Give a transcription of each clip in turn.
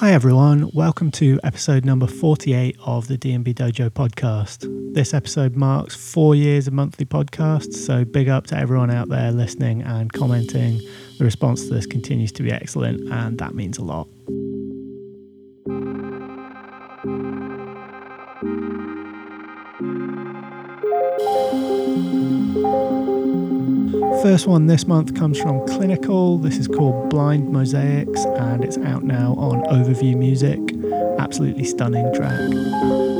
Hi everyone, welcome to episode number 48 of the DNB Dojo podcast. This episode marks four years of monthly podcasts, so big up to everyone out there listening and commenting. The response to this continues to be excellent, and that means a lot. First one this month comes from Clinical. This is called Blind Mosaics and it's out now on Overview Music. Absolutely stunning track.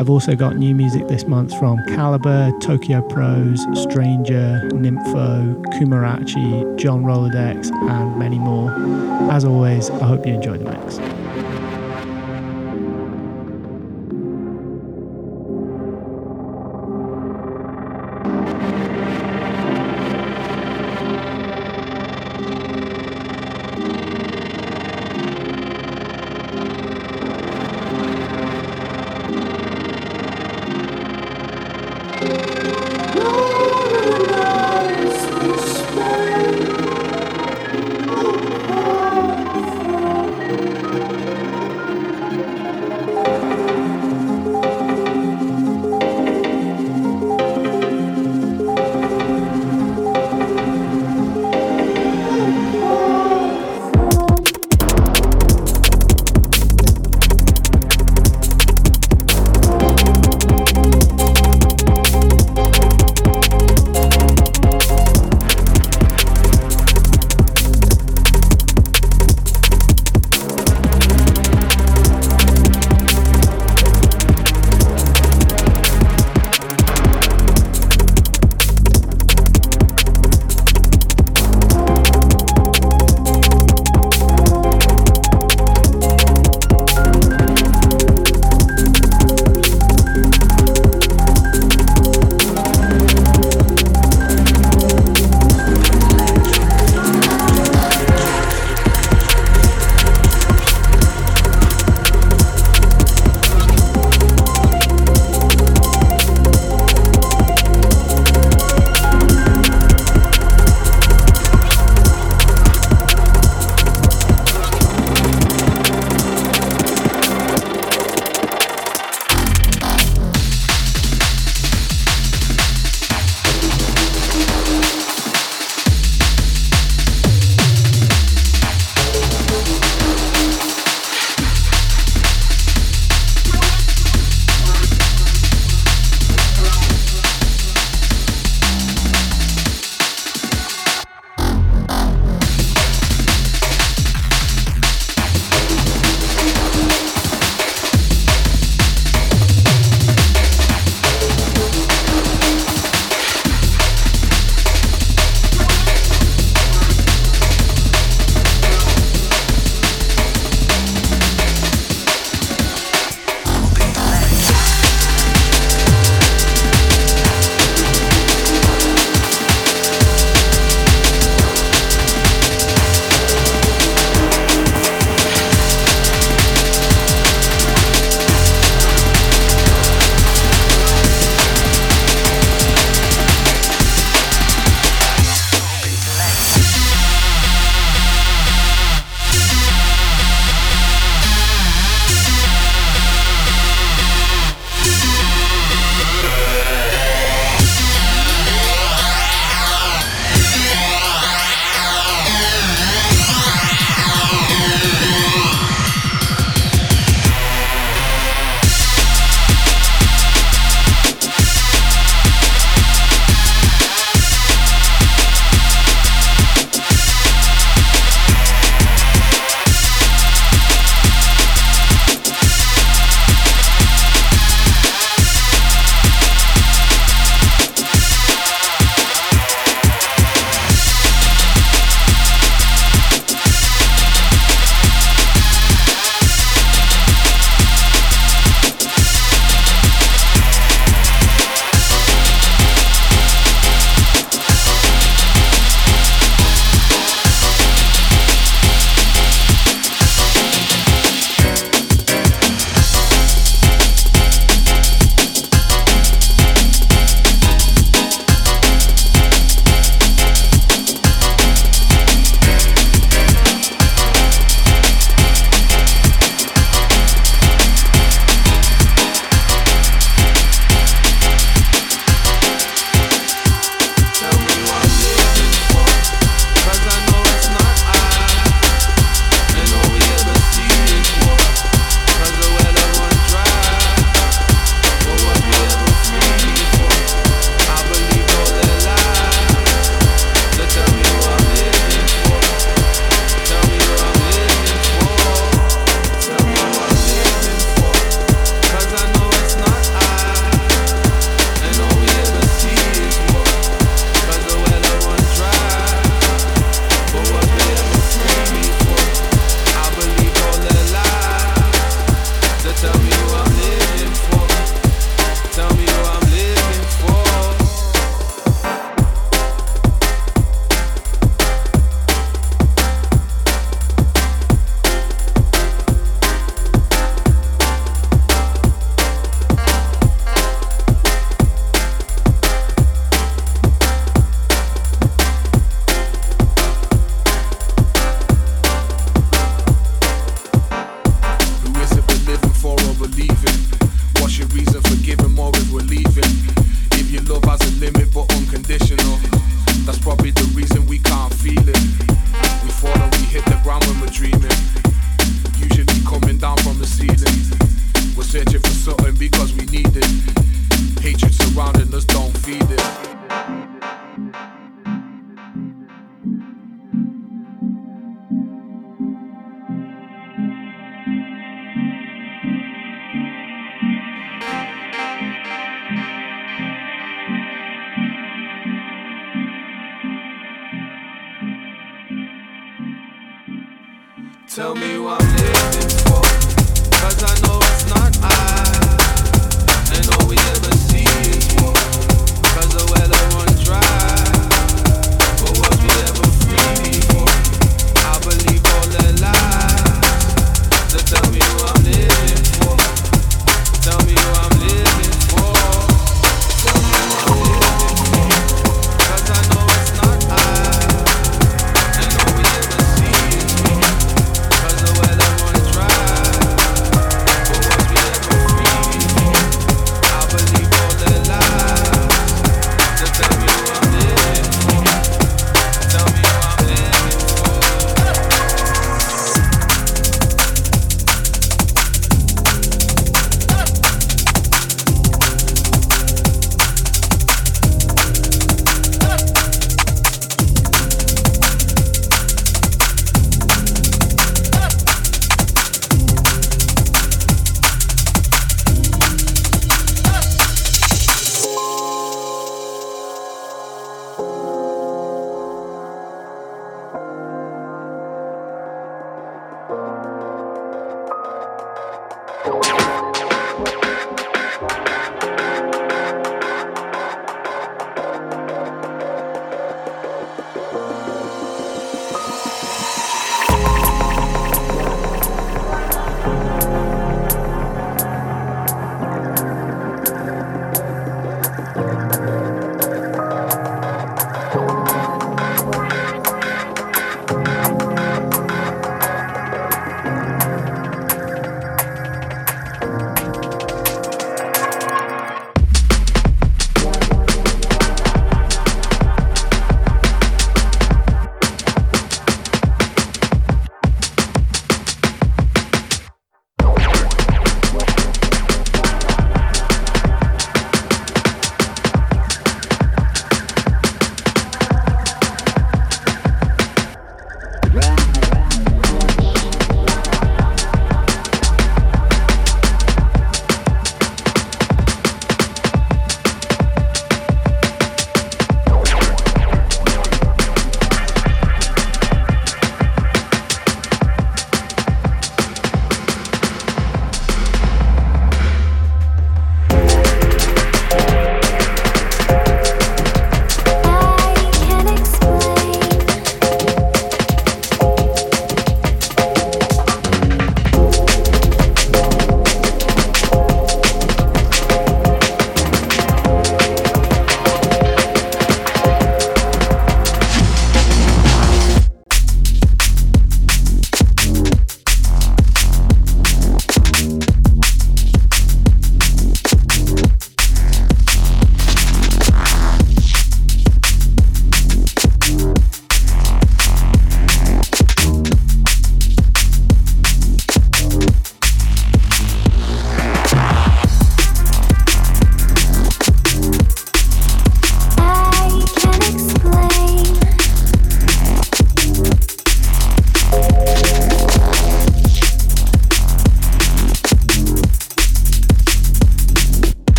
I've also got new music this month from Calibre, Tokyo Prose, Stranger, Nympho, Kumarachi, John Rolodex, and many more. As always, I hope you enjoy the mix.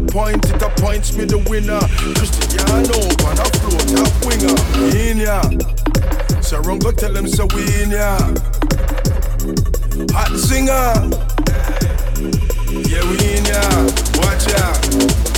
The point, it appoints me the winner. Cristiano, on a float, top winger. In ya. So run go tell them so we in ya. Hot singer. Yeah, we in ya. Watch out.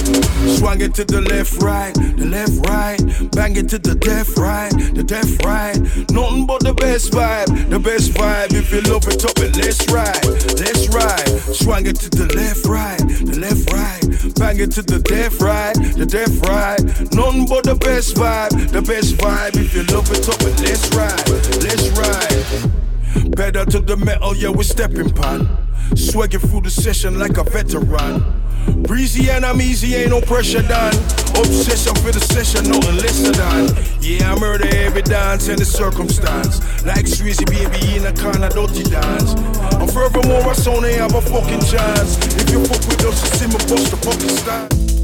Swang it to the left, right, the left, right. Bang it to the death, right, the death, right. Nothing but the best vibe, the best vibe. If you love it up, it let's ride, let's ride. Swang it to the left, right, the left, right. Bang it to the death, right, the death, right. Nothing but the best vibe, the best vibe. If you love it up, it let's ride, let's ride. Better to the metal, yeah, we're stepping pan. Swagging through the session like a veteran. Breezy and I'm easy, ain't no pressure done. Obsession for the session, nothing lesser than. Yeah, I murder every dance and the circumstance. Like Sweezy baby in a kind of dirty dance. And furthermore, I saw they have a fucking chance. If you fuck with us, you see me bust the fucking stand.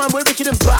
Man, we're richer than bad.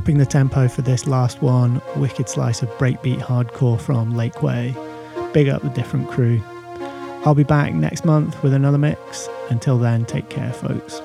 Dropping the tempo for this last one, wicked slice of breakbeat hardcore from Lakeway. Big up the different crew. I'll be back next month with another mix. Until then, take care, folks.